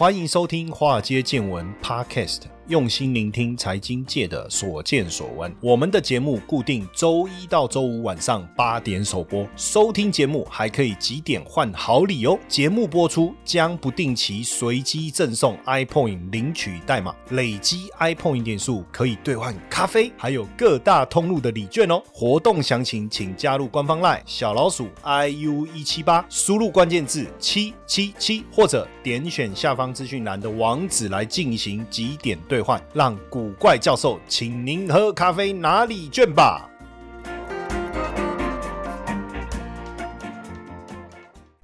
欢迎收听《华尔街见闻》Podcast。用心聆听财经界的所见所闻。我们的节目固定周一到周五晚上八点首播，收听节目还可以几点换好礼哦！节目播出将不定期随机赠送 iPoint 领取代码，累积 iPoint 点数可以兑换咖啡，还有各大通路的礼券哦。活动详情请加入官方 LINE 小老鼠 iu 一七八，输入关键字七七七，或者点选下方资讯栏的网址来进行几点兑。让古怪教授请您喝咖啡拿礼券吧。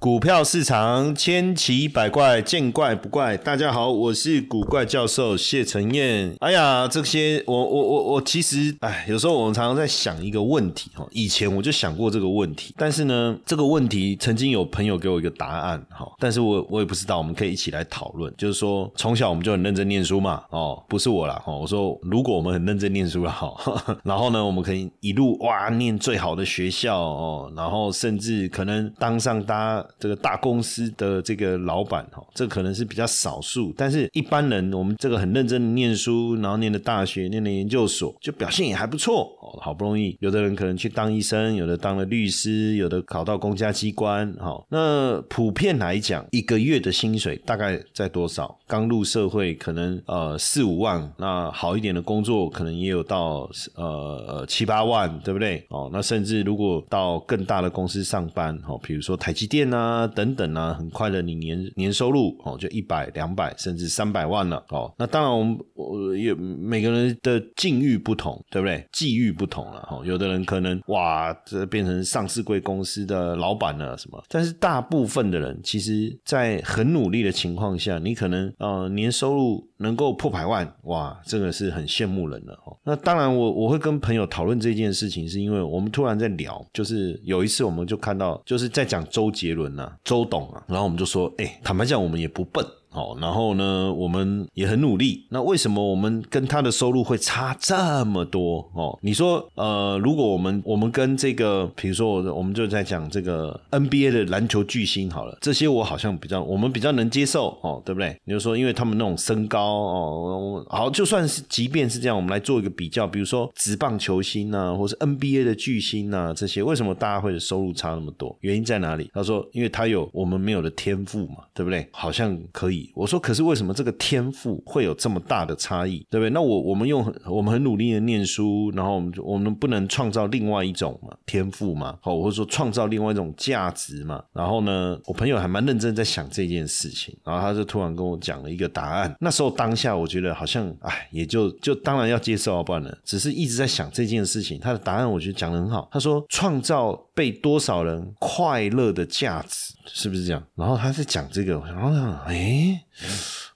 股票市场千奇百怪，见怪不怪。大家好，我是古怪教授谢承彦。哎呀，这些我我我我其实哎，有时候我们常常在想一个问题哈。以前我就想过这个问题，但是呢，这个问题曾经有朋友给我一个答案哈，但是我我也不知道，我们可以一起来讨论。就是说，从小我们就很认真念书嘛，哦，不是我啦哈。我说，如果我们很认真念书了哈，然后呢，我们可以一路哇念最好的学校哦，然后甚至可能当上大家。这个大公司的这个老板哈，这可能是比较少数，但是一般人，我们这个很认真的念书，然后念的大学，念的研究所，就表现也还不错哦。好不容易，有的人可能去当医生，有的当了律师，有的考到公家机关，哈。那普遍来讲，一个月的薪水大概在多少？刚入社会可能呃四五万，那好一点的工作可能也有到呃七八万，对不对？哦，那甚至如果到更大的公司上班，哦，比如说台积电啊啊等等啊，很快的你年年收入哦就一百两百甚至三百万了哦。那当然我们我也每个人的境遇不同，对不对？际遇不同了哦。有的人可能哇这变成上市贵公司的老板了什么，但是大部分的人其实，在很努力的情况下，你可能。呃，年收入能够破百万，哇，这个是很羡慕人的哦。那当然，我我会跟朋友讨论这件事情，是因为我们突然在聊，就是有一次我们就看到，就是在讲周杰伦啊，周董啊，然后我们就说，哎，坦白讲，我们也不笨。好，然后呢，我们也很努力。那为什么我们跟他的收入会差这么多？哦，你说，呃，如果我们我们跟这个，比如说，我我们就在讲这个 NBA 的篮球巨星好了，这些我好像比较我们比较能接受哦，对不对？你就说，因为他们那种身高哦，好，就算是即便是这样，我们来做一个比较，比如说职棒球星呐，或是 NBA 的巨星呐，这些为什么大家会收入差那么多？原因在哪里？他说，因为他有我们没有的天赋嘛，对不对？好像可以。我说，可是为什么这个天赋会有这么大的差异，对不对？那我我们用我们很努力的念书，然后我们我们不能创造另外一种嘛天赋嘛？好，或者说创造另外一种价值嘛？然后呢，我朋友还蛮认真在想这件事情，然后他就突然跟我讲了一个答案。那时候当下我觉得好像，哎，也就就当然要接受，不然呢，只是一直在想这件事情。他的答案我觉得讲的很好，他说创造被多少人快乐的价值。是不是这样？然后他在讲这个，然后想，哎。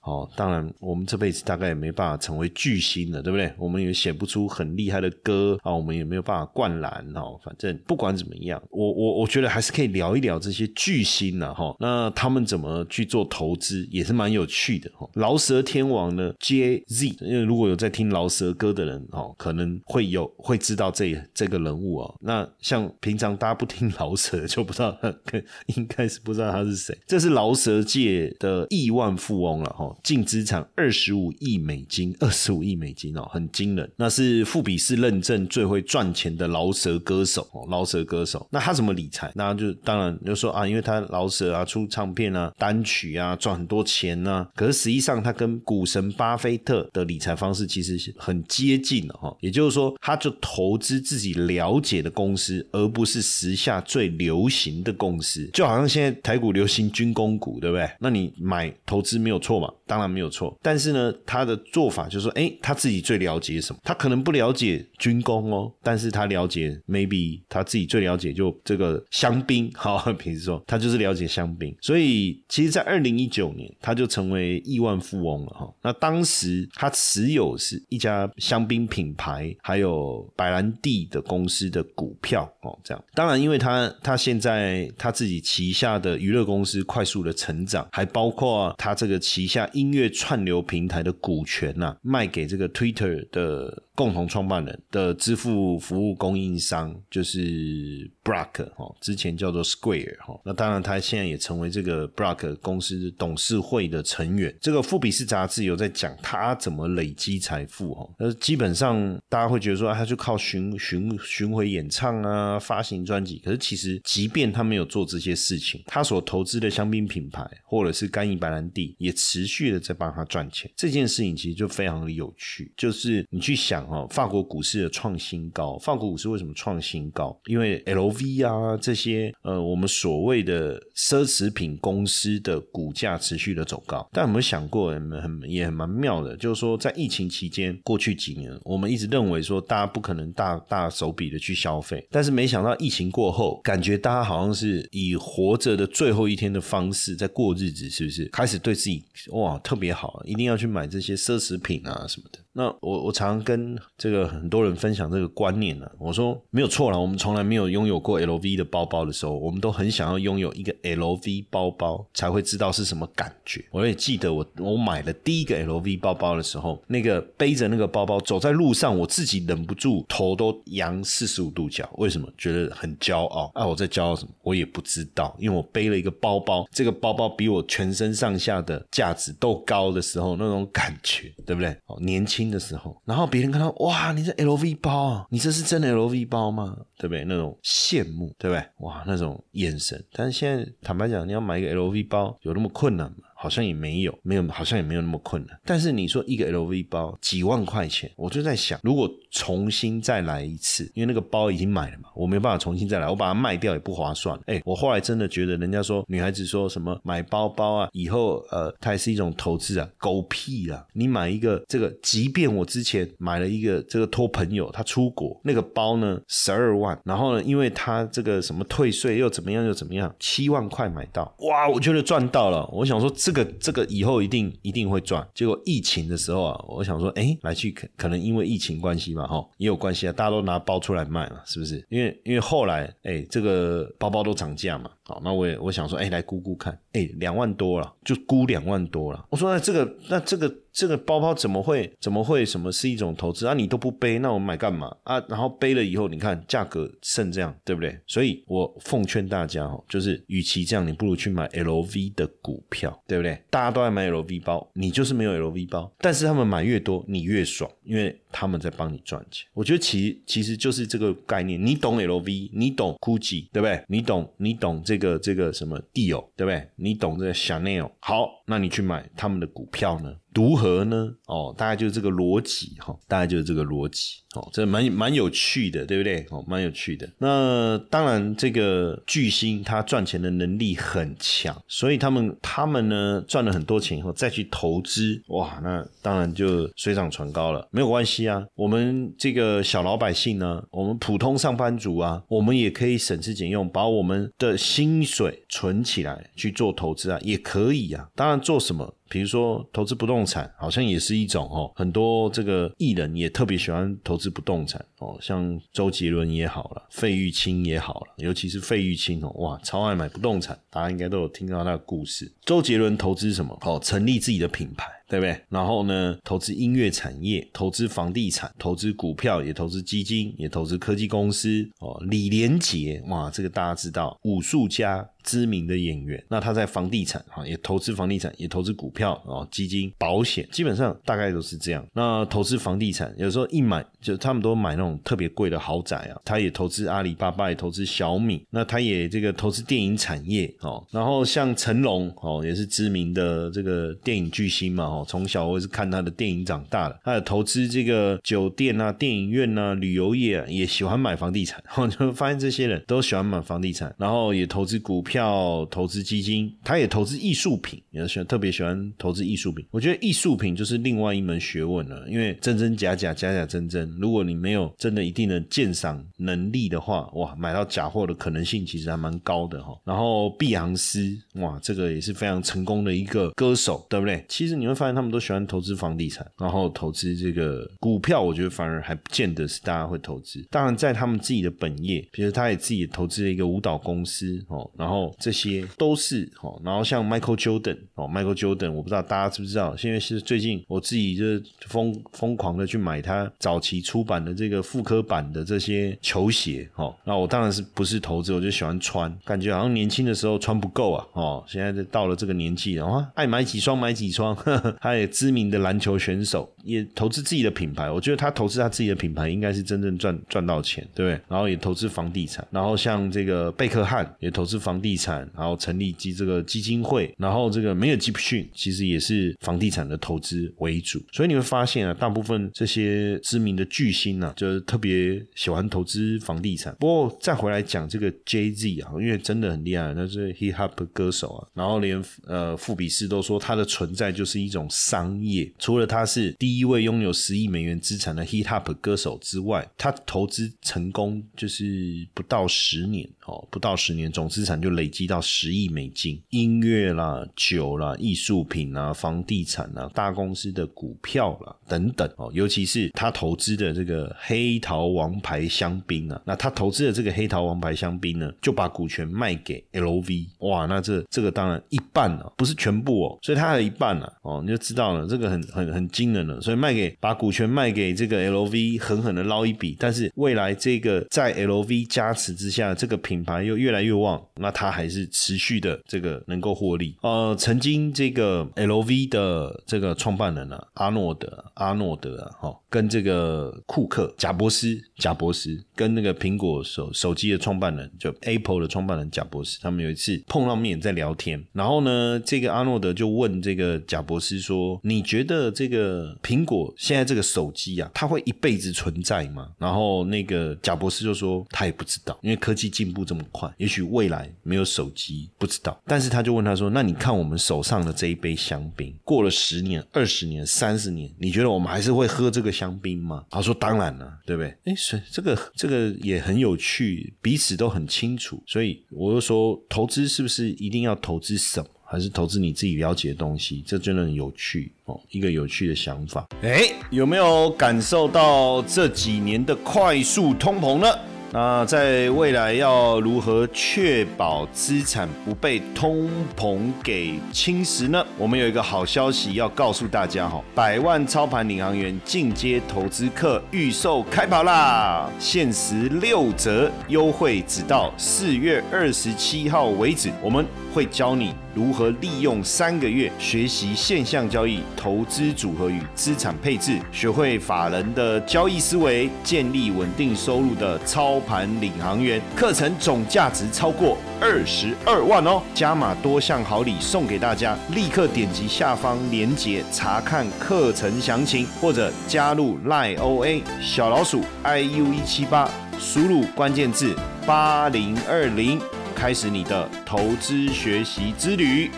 哦，当然，我们这辈子大概也没办法成为巨星了，对不对？我们也写不出很厉害的歌啊，我们也没有办法灌篮哦。反正不管怎么样，我我我觉得还是可以聊一聊这些巨星呢，哈。那他们怎么去做投资，也是蛮有趣的哈。饶舌天王呢，J Z，因为如果有在听饶舌歌的人哦，可能会有会知道这这个人物哦。那像平常大家不听 饶舌，就不知道，应该是不知道他是谁。这是饶舌界的亿万富翁了哈。净资产二十五亿美金，二十五亿美金哦，很惊人。那是富比士认证最会赚钱的饶舌歌手哦，饶舌歌手。那他怎么理财？那就当然就说啊，因为他饶舌啊，出唱片啊，单曲啊，赚很多钱呢。可是实际上，他跟股神巴菲特的理财方式其实是很接近的哈。也就是说，他就投资自己了解的公司，而不是时下最流行的公司。就好像现在台股流行军工股，对不对？那你买投资没有错嘛？当然没有错，但是呢，他的做法就是说，哎，他自己最了解什么？他可能不了解军工哦，但是他了解，maybe 他自己最了解就这个香槟，好，比如说他就是了解香槟，所以其实，在二零一九年，他就成为亿万富翁了哈。那当时他持有是一家香槟品牌，还有白兰地的公司的股票哦，这样。当然，因为他他现在他自己旗下的娱乐公司快速的成长，还包括他这个旗下一。音乐串流平台的股权呐，卖给这个 Twitter 的共同创办人的支付服务供应商就是 Block 哈，之前叫做 Square 哈。那当然，他现在也成为这个 Block 公司董事会的成员。这个《富比士》杂志有在讲他怎么累积财富哈。那，基本上大家会觉得说，他就靠巡巡巡回演唱啊，发行专辑。可是其实，即便他没有做这些事情，他所投资的香槟品牌或者是干邑白兰地，也持续的在帮他赚钱。这件事情其实就非常的有趣，就是你去想哦，法国股市的创新高，法国股市为什么创新高？因为 LV 啊这些呃，我们所谓的奢侈品公司的股价持续的走高。但有没有想过，很也很蛮妙的，就是说在疫情期间，过去几年，我们一直认为说大家不可能大大手笔的去消费，但是没想到疫情过后，感觉大家好像是以活着的最后一天的方式在过日子，是不是？开始对自己哇特别好，一定要去买这些奢侈品啊什么的。那我我常跟这个很多人分享这个观念呢，我说没有错了，我们从来没有拥有过 LV 的包包的时候，我们都很想要拥有一个 LV 包包，才会知道是什么感觉。我也记得我我买了第一个 LV 包包的时候，那个背着那个包包走在路上，我自己忍不住头都扬四十五度角，为什么？觉得很骄傲啊！我在骄傲什么？我也不知道，因为我背了一个包包，这个包包比我全身上下的价值都高的时候，那种感觉，对不对？哦，年轻。的时候，然后别人看到哇，你这 LV 包啊，你这是真的 LV 包吗？对不对？那种羡慕，对不对？哇，那种眼神。但是现在坦白讲，你要买一个 LV 包，有那么困难吗？好像也没有，没有，好像也没有那么困难。但是你说一个 LV 包几万块钱，我就在想，如果重新再来一次，因为那个包已经买了嘛，我没办法重新再来，我把它卖掉也不划算。哎，我后来真的觉得，人家说女孩子说什么买包包啊，以后呃，它也是一种投资啊，狗屁啊！你买一个这个，即便我之前买了一个这个托朋友他出国那个包呢，十二万，然后呢，因为他这个什么退税又怎么样又怎么样，七万块买到，哇，我觉得赚到了。我想说这。这个这个以后一定一定会赚。结果疫情的时候啊，我想说，哎，来去可可能因为疫情关系嘛，哈，也有关系啊，大家都拿包出来卖嘛，是不是？因为因为后来，哎，这个包包都涨价嘛，好，那我也我想说，哎，来估估看，哎，两万多了，就估两万多了。我说那这个那这个。这个包包怎么会怎么会什么是一种投资啊？你都不背，那我买干嘛啊？然后背了以后，你看价格剩这样，对不对？所以我奉劝大家哦，就是与其这样，你不如去买 LV 的股票，对不对？大家都爱买 LV 包，你就是没有 LV 包，但是他们买越多，你越爽，因为他们在帮你赚钱。我觉得其其实就是这个概念，你懂 LV，你懂 GUCCI，对不对？你懂你懂这个这个什么 Dior，对不对？你懂这个 Chanel，好，那你去买他们的股票呢？如何呢？哦，大概就是这个逻辑哈，大概就是这个逻辑哦，这蛮蛮有趣的，对不对？哦，蛮有趣的。那当然，这个巨星他赚钱的能力很强，所以他们他们呢赚了很多钱以后再去投资，哇，那当然就水涨船高了。没有关系啊，我们这个小老百姓呢，我们普通上班族啊，我们也可以省吃俭用，把我们的薪水存起来去做投资啊，也可以啊。当然做什么？比如说投资不动产，好像也是一种哦，很多这个艺人也特别喜欢投资不动产哦，像周杰伦也好了，费玉清也好了，尤其是费玉清哦，哇，超爱买不动产，大家应该都有听到他的故事。周杰伦投资什么？哦，成立自己的品牌。对不对？然后呢，投资音乐产业，投资房地产，投资股票，也投资基金，也投资科技公司。哦，李连杰，哇，这个大家知道，武术家，知名的演员。那他在房地产，哈，也投资房地产，也投资股票，哦，基金、保险，基本上大概都是这样。那投资房地产，有时候一买就他们都买那种特别贵的豪宅啊。他也投资阿里巴巴，也投资小米。那他也这个投资电影产业，哦，然后像成龙，哦，也是知名的这个电影巨星嘛，哦。从小我是看他的电影长大的，他有投资这个酒店啊、电影院啊、旅游业，啊，也喜欢买房地产。我就发现这些人都喜欢买房地产，然后也投资股票、投资基金，他也投资艺术品，也喜欢特别喜欢投资艺术品。我觉得艺术品就是另外一门学问了，因为真真假假、假假真真，如果你没有真的一定的鉴赏能力的话，哇，买到假货的可能性其实还蛮高的哈。然后碧昂斯，哇，这个也是非常成功的一个歌手，对不对？其实你会发发现他们都喜欢投资房地产，然后投资这个股票，我觉得反而还不见得是大家会投资。当然，在他们自己的本业，比如他也自己投资了一个舞蹈公司哦，然后这些都是哦，然后像 Michael Jordan 哦，Michael Jordan，我不知道大家知不知道，因为是最近我自己就疯疯狂的去买他早期出版的这个复刻版的这些球鞋哦，那我当然是不是投资，我就喜欢穿，感觉好像年轻的时候穿不够啊哦，现在到了这个年纪，然后爱买几双买几双，他也知名的篮球选手也投资自己的品牌，我觉得他投资他自己的品牌应该是真正赚赚到钱，对不对？然后也投资房地产，然后像这个贝克汉也投资房地产，然后成立基这个基金会，然后这个梅尔吉普逊其实也是房地产的投资为主，所以你会发现啊，大部分这些知名的巨星呢，就是特别喜欢投资房地产。不过再回来讲这个 Jay Z 啊，因为真的很厉害，他是 Hip Hop 歌手啊，然后连呃富比士都说他的存在就是一种商业。除了他是第一位拥有十亿美元资产的 Hip Hop 歌手之外，他投资成功就是不到十年哦，不到十年总资产就累积到十亿美金。音乐啦、酒啦、艺术品啊、房地产啊、大公司的股票啦等等。哦，尤其是他投资的这个黑桃王牌香槟啊，那他投资的这个黑桃王牌香槟呢，就把股权卖给 LV，哇，那这这个当然一半啊，不是全部哦，所以他还有一半啊，哦，你就知道了，这个很很很惊人了，所以卖给把股权卖给这个 LV，狠狠的捞一笔，但是未来这个在 LV 加持之下，这个品牌又越来越旺，那他还是持续的这个能够获利。呃，曾经这个 LV 的这个创办人呢，阿诺德，阿诺德啊，哈，跟这个库克贾伯斯，贾伯斯跟那个苹果手手机的创办人，就 Apple 的创办人贾伯斯，他们有一次碰到面在聊天，然后呢，这个阿诺德就问这个贾伯斯说：“你觉得这个苹果现在这个手机啊，它会一辈子存在吗？”然后那个贾伯斯就说：“他也不知道，因为科技进步这么快，也许未来没有手机，不知道。”但是他就问他说：“那你看我们手上的这一杯香槟，过了十年、二十年、三十年，你觉得我们还是会喝这个香槟吗？”他说：“当然了，对不对？”哎，是这个这个也很有趣，彼此都很清楚，所以我就说，投资是不是一定要投资什么？还是投资你自己了解的东西，这真的很有趣哦，一个有趣的想法。哎，有没有感受到这几年的快速通膨呢？那在未来要如何确保资产不被通膨给侵蚀呢？我们有一个好消息要告诉大家哈，百万操盘领航员进阶投资课预售开跑啦，限时六折优惠，直到四月二十七号为止，我们会教你。如何利用三个月学习现象交易、投资组合与资产配置，学会法人的交易思维，建立稳定收入的操盘领航员？课程总价值超过二十二万哦！加码多项好礼送给大家，立刻点击下方链接查看课程详情，或者加入 lioa 小老鼠 iu 一七八，输入关键字八零二零。开始你的投资学习之旅。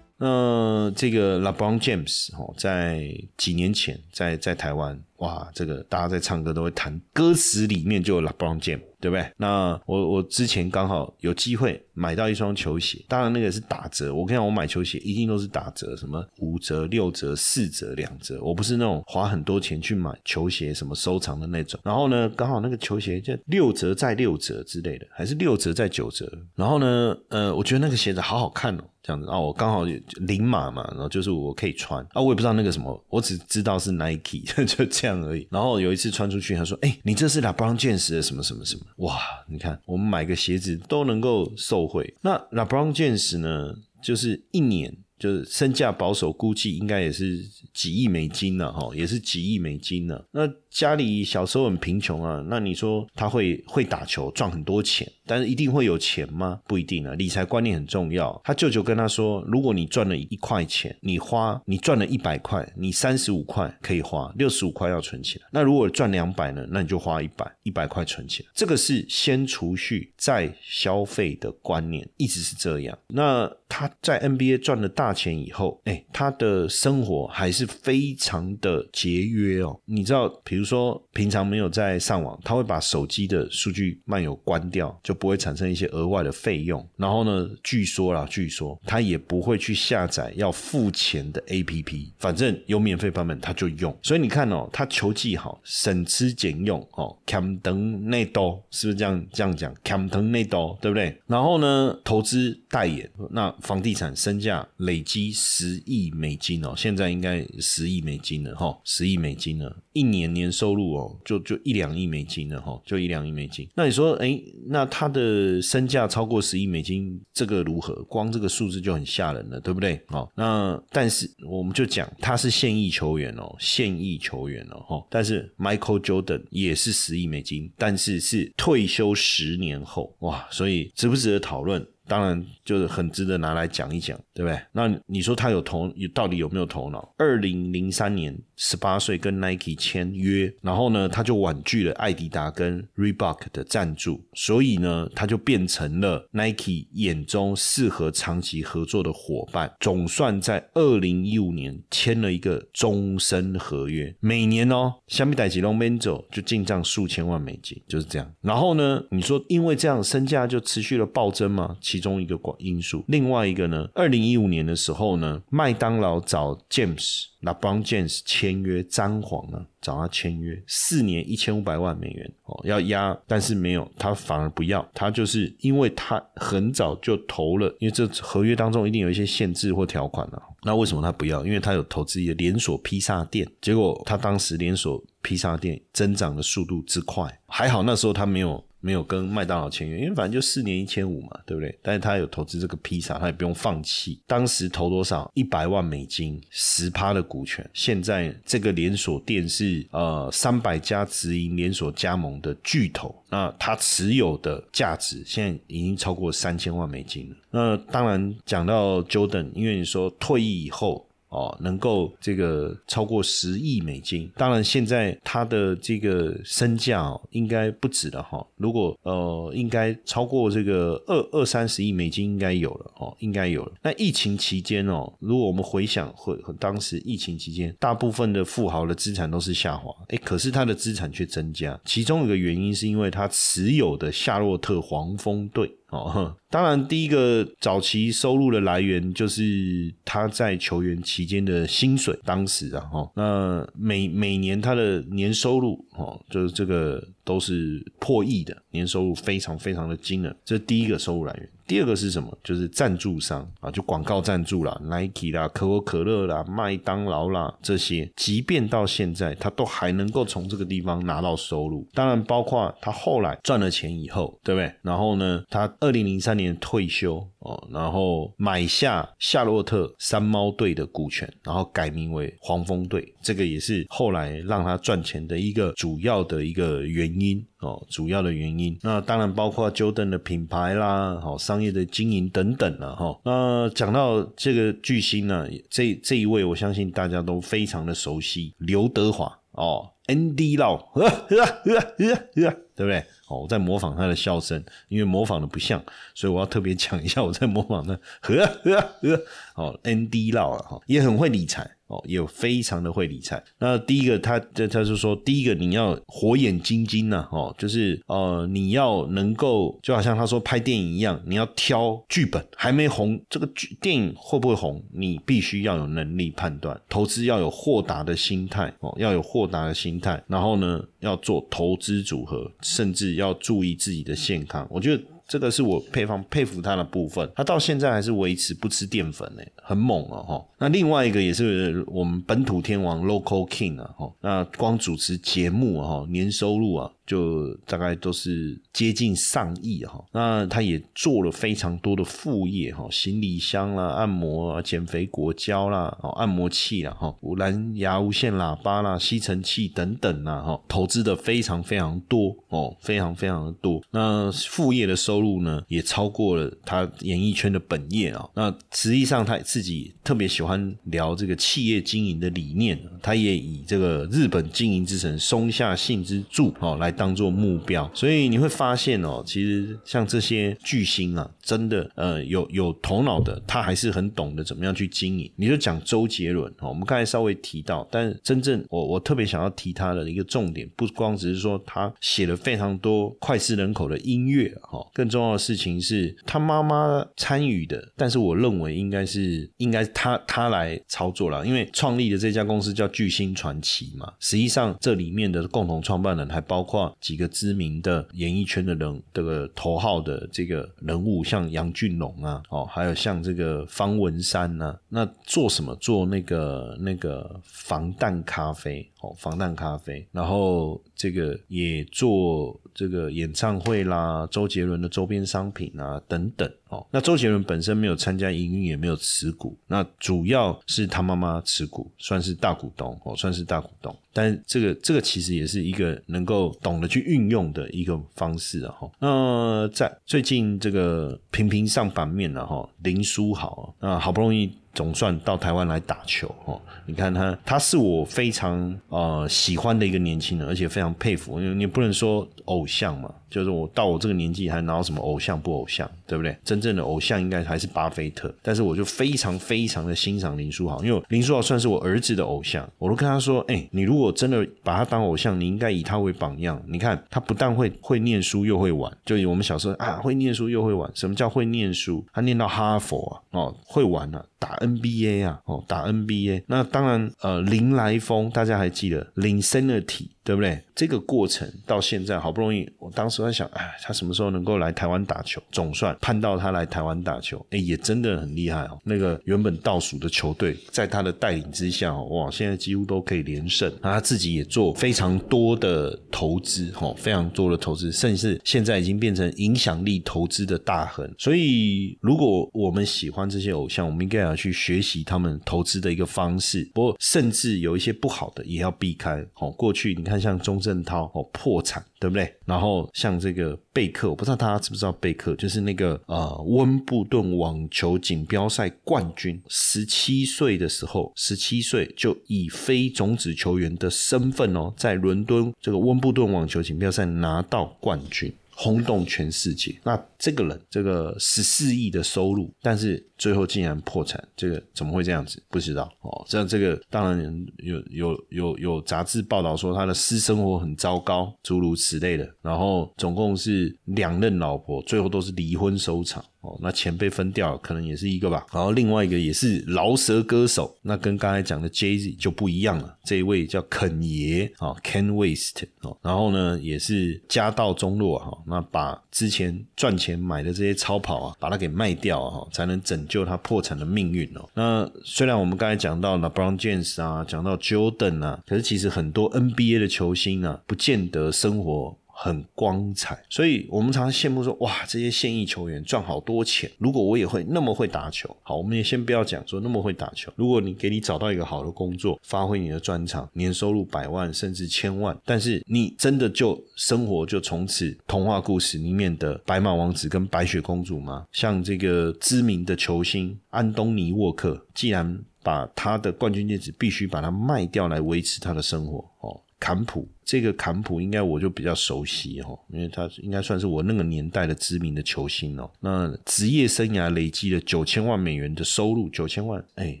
那这个 LeBron James 哦，在几年前在在台湾。哇，这个大家在唱歌都会弹，歌词里面就有 LeBron James，对不对？那我我之前刚好有机会买到一双球鞋，当然那个是打折。我跟你讲，我买球鞋一定都是打折，什么五折、六折、四折、两折。我不是那种花很多钱去买球鞋，什么收藏的那种。然后呢，刚好那个球鞋就六折再六折之类的，还是六折再九折。然后呢，呃，我觉得那个鞋子好好看哦，这样子啊，我刚好零码嘛，然后就是我可以穿啊，我也不知道那个什么，我只知道是 Nike，就这样。而已。然后有一次穿出去，他说：“哎，你这是拉布朗剑士的什么什么什么？哇，你看我们买个鞋子都能够受惠。那 LeBron James 呢，就是一年就是身价保守估计应该也是几亿美金了哈，也是几亿美金了。那家里小时候很贫穷啊，那你说他会会打球赚很多钱？”但是一定会有钱吗？不一定啊。理财观念很重要。他舅舅跟他说：“如果你赚了一块钱，你花你赚了一百块，你三十五块可以花，六十五块要存起来。那如果赚两百呢？那你就花一百，一百块存起来。这个是先储蓄再消费的观念，一直是这样。那他在 NBA 赚了大钱以后，哎，他的生活还是非常的节约哦。你知道，比如。比如说平常没有在上网，他会把手机的数据漫游关掉，就不会产生一些额外的费用。然后呢，据说啦，据说他也不会去下载要付钱的 APP，反正有免费版本他就用。所以你看哦，他球技好，省吃俭用哦，cam 等内多是不是这样这样讲？cam 等内多对不对？然后呢，投资代言，那房地产身价累积十亿美金哦，现在应该十亿美金了哈，十亿美金了，一年年收入哦，就就一两亿美金了哈，就一两亿美金。那你说，哎，那他的身价超过十亿美金，这个如何？光这个数字就很吓人了，对不对？哦，那但是我们就讲他是现役球员哦，现役球员哦，哈。但是 Michael Jordan 也是十亿美金，但是是退休十年后哇，所以值不值得讨论？当然，就是很值得拿来讲一讲，对不对？那你说他有头，到底有没有头脑？二零零三年十八岁跟 Nike 签约，然后呢，他就婉拒了艾迪达跟 Reebok 的赞助，所以呢，他就变成了 Nike 眼中适合长期合作的伙伴。总算在二零一五年签了一个终身合约，每年哦，相比代吉隆 Menzo 就进账数千万美金，就是这样。然后呢，你说因为这样身价就持续了暴增吗？其其中一个因素，另外一个呢？二零一五年的时候呢，麦当劳找 James 那帮 James 签约，詹皇呢找他签约，四年一千五百万美元哦，要压，但是没有，他反而不要，他就是因为他很早就投了，因为这合约当中一定有一些限制或条款啊。那为什么他不要？因为他有投资一个连锁披萨店，结果他当时连锁披萨店增长的速度之快，还好那时候他没有。没有跟麦当劳签约，因为反正就四年一千五嘛，对不对？但是他有投资这个披萨，他也不用放弃。当时投多少？一百万美金，十趴的股权。现在这个连锁店是呃三百家直营连锁加盟的巨头，那他持有的价值现在已经超过三千万美金了。那当然讲到 Jordan，因为你说退役以后。哦，能够这个超过十亿美金，当然现在他的这个身价应该不止了哈。如果呃，应该超过这个二二三十亿美金应该有了哦，应该有了。那疫情期间哦，如果我们回想回当时疫情期间，大部分的富豪的资产都是下滑，哎，可是他的资产却增加，其中一个原因是因为他持有的夏洛特黄蜂队。哦，当然，第一个早期收入的来源就是他在球员期间的薪水。当时啊，哈，那每每年他的年收入，哦，就是这个都是破亿的年收入，非常非常的惊人。这是第一个收入来源。第二个是什么？就是赞助商啊，就广告赞助啦，Nike 啦、可口可乐啦、麦当劳啦这些，即便到现在，他都还能够从这个地方拿到收入。当然，包括他后来赚了钱以后，对不对？然后呢，他二零零三年退休哦，然后买下夏洛特山猫队的股权，然后改名为黄蜂队，这个也是后来让他赚钱的一个主要的一个原因。哦，主要的原因，那当然包括 Jordan 的品牌啦，好商业的经营等等了哈。那讲到这个巨星呢，这这一位，我相信大家都非常的熟悉，刘德华哦，Andy Lau，对不对？哦，我在模仿他的笑声，因为模仿的不像，所以我要特别讲一下我在模仿的，呵呵呵，哦，Andy Lau 啊，哈，也很会理财。哦，也非常的会理财。那第一个，他这他是说，第一个你要火眼金睛呐，哦，就是呃，你要能够就好像他说拍电影一样，你要挑剧本还没红，这个剧电影会不会红，你必须要有能力判断。投资要有豁达的心态哦，要有豁达的心态，然后呢，要做投资组合，甚至要注意自己的健康。我觉得。这个是我配方佩服他的部分，他到现在还是维持不吃淀粉呢，很猛啊哈。那另外一个也是我们本土天王 Local King 啊哈，那光主持节目啊哈，年收入啊。就大概都是接近上亿哈，那他也做了非常多的副业哈，行李箱啦、按摩啊、减肥果胶啦、哦按摩器啦、哈蓝牙无线喇叭啦、吸尘器等等啦哈，投资的非常非常多哦，非常非常的多。那副业的收入呢，也超过了他演艺圈的本业啊。那实际上他自己特别喜欢聊这个企业经营的理念，他也以这个日本经营之神松下幸之助哦来。当做目标。所以你会发现哦，其实像这些巨星啊，真的呃有有头脑的，他还是很懂得怎么样去经营。你就讲周杰伦哦，我们刚才稍微提到，但真正我我特别想要提他的一个重点，不光只是说他写了非常多脍炙人口的音乐哈，更重要的事情是他妈妈参与的，但是我认为应该是应该他他他来操作了，因为创立的这家公司叫巨星传奇嘛，实际上这里面的共同创办人还包括几个知名的演艺圈的人，这个头号的这个人物，像杨俊龙啊，哦，还有像这个方文山呐，那做什么？做那个那个防弹咖啡。哦，防弹咖啡，然后这个也做这个演唱会啦，周杰伦的周边商品啊等等。哦，那周杰伦本身没有参加营运，也没有持股，那主要是他妈妈持股，算是大股东哦，算是大股东。但这个这个其实也是一个能够懂得去运用的一个方式啊。哈，那在最近这个频频上版面了哈，林书豪啊，好不容易。总算到台湾来打球哦！你看他，他是我非常呃喜欢的一个年轻人，而且非常佩服，因为你不能说偶像嘛。就是我到我这个年纪还哪有什么偶像不偶像，对不对？真正的偶像应该还是巴菲特。但是我就非常非常的欣赏林书豪，因为林书豪算是我儿子的偶像。我都跟他说：“哎，你如果真的把他当偶像，你应该以他为榜样。你看他不但会会念书，又会玩。就以我们小时候啊，会念书又会玩。什么叫会念书？他念到哈佛啊，哦，会玩啊，打 NBA 啊，哦，打 NBA。那当然，呃，林来峰，大家还记得林森的体。”对不对？这个过程到现在好不容易，我当时在想，哎，他什么时候能够来台湾打球？总算盼到他来台湾打球，哎，也真的很厉害哦。那个原本倒数的球队，在他的带领之下，哇，现在几乎都可以连胜。他自己也做非常多的投资，哈，非常多的投资，甚至现在已经变成影响力投资的大亨。所以，如果我们喜欢这些偶像，我们应该要去学习他们投资的一个方式。不过，甚至有一些不好的也要避开。哦，过去你看。像钟镇涛哦破产，对不对？然后像这个贝克，我不知道大家知不知道贝克，就是那个呃温布顿网球锦标赛冠军，十七岁的时候，十七岁就以非种子球员的身份哦，在伦敦这个温布顿网球锦标赛拿到冠军。轰动全世界。那这个人，这个十四亿的收入，但是最后竟然破产，这个怎么会这样子？不知道哦。这样这个当然有有有有杂志报道说他的私生活很糟糕，诸如此类的。然后总共是两任老婆，最后都是离婚收场。哦，那钱被分掉了，可能也是一个吧。然后另外一个也是饶舌歌手，那跟刚才讲的 Jay Z 就不一样了。这一位叫肯爷啊，Ken West 哦。然后呢，也是家道中落哈，那把之前赚钱买的这些超跑啊，把它给卖掉啊，才能拯救他破产的命运哦。那虽然我们刚才讲到 LeBron James 啊，讲到 Jordan 啊，可是其实很多 NBA 的球星啊，不见得生活。很光彩，所以我们常常羡慕说，哇，这些现役球员赚好多钱。如果我也会那么会打球，好，我们也先不要讲说那么会打球。如果你给你找到一个好的工作，发挥你的专长，年收入百万甚至千万，但是你真的就生活就从此童话故事里面的白马王子跟白雪公主吗？像这个知名的球星安东尼沃克，既然把他的冠军戒指必须把它卖掉来维持他的生活，哦。坎普这个坎普应该我就比较熟悉哈，因为他应该算是我那个年代的知名的球星哦。那职业生涯累积了九千万美元的收入，九千万哎，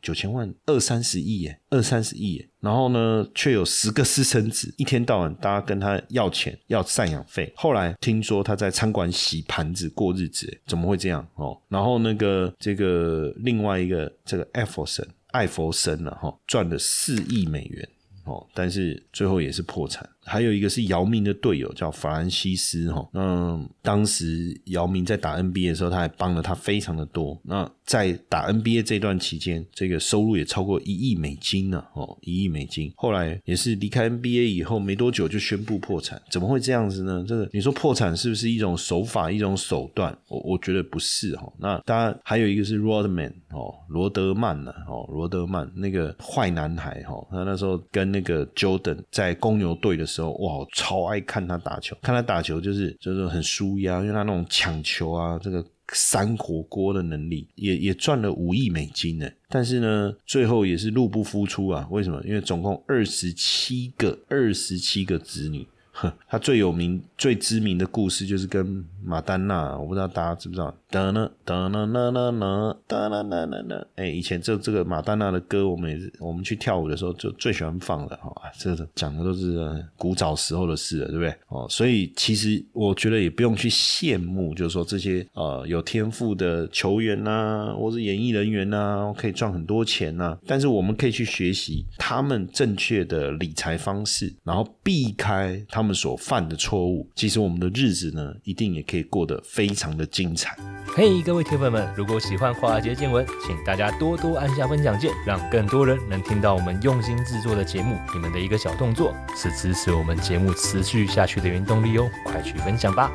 九千万二三十亿耶，二三十亿耶。然后呢，却有十个私生子，一天到晚大家跟他要钱要赡养费。后来听说他在餐馆洗盘子过日子，怎么会这样哦？然后那个这个另外一个这个艾佛森艾佛森了哈，赚了四亿美元。哦，但是最后也是破产。还有一个是姚明的队友叫法兰西斯哈，那当时姚明在打 NBA 的时候，他还帮了他非常的多。那在打 NBA 这段期间，这个收入也超过一亿美金呢，哦，一亿美金。后来也是离开 NBA 以后没多久就宣布破产，怎么会这样子呢？这个你说破产是不是一种手法、一种手段？我我觉得不是哈。那当然还有一个是 Rodman 哦，罗德曼呢，哦，罗德曼那个坏男孩哈，他那时候跟那个 Jordan 在公牛队的。时候哇，超爱看他打球，看他打球就是就是很舒压，因为他那种抢球啊，这个扇火锅的能力，也也赚了五亿美金呢。但是呢，最后也是入不敷出啊。为什么？因为总共二十七个二十七个子女他最有名、最知名的故事就是跟马丹娜，我不知道大家知不知道？哒啦哒啦啦啦啦哒啦啦啦啦。哎，以前这这个马丹娜的歌，我们也是我们去跳舞的时候就最喜欢放的哈。这讲的都是古早时候的事了，对不对？哦，所以其实我觉得也不用去羡慕，就是说这些呃有天赋的球员呐，或是演艺人员呐，可以赚很多钱呐。但是我们可以去学习他们正确的理财方式，然后避开他他们所犯的错误。其实我们的日子呢，一定也可以过得非常的精彩。嘿，各位铁粉们，如果喜欢华尔街见闻，请大家多多按下分享键，让更多人能听到我们用心制作的节目。你们的一个小动作，是支持我们节目持续下去的原动力哦，快去分享吧！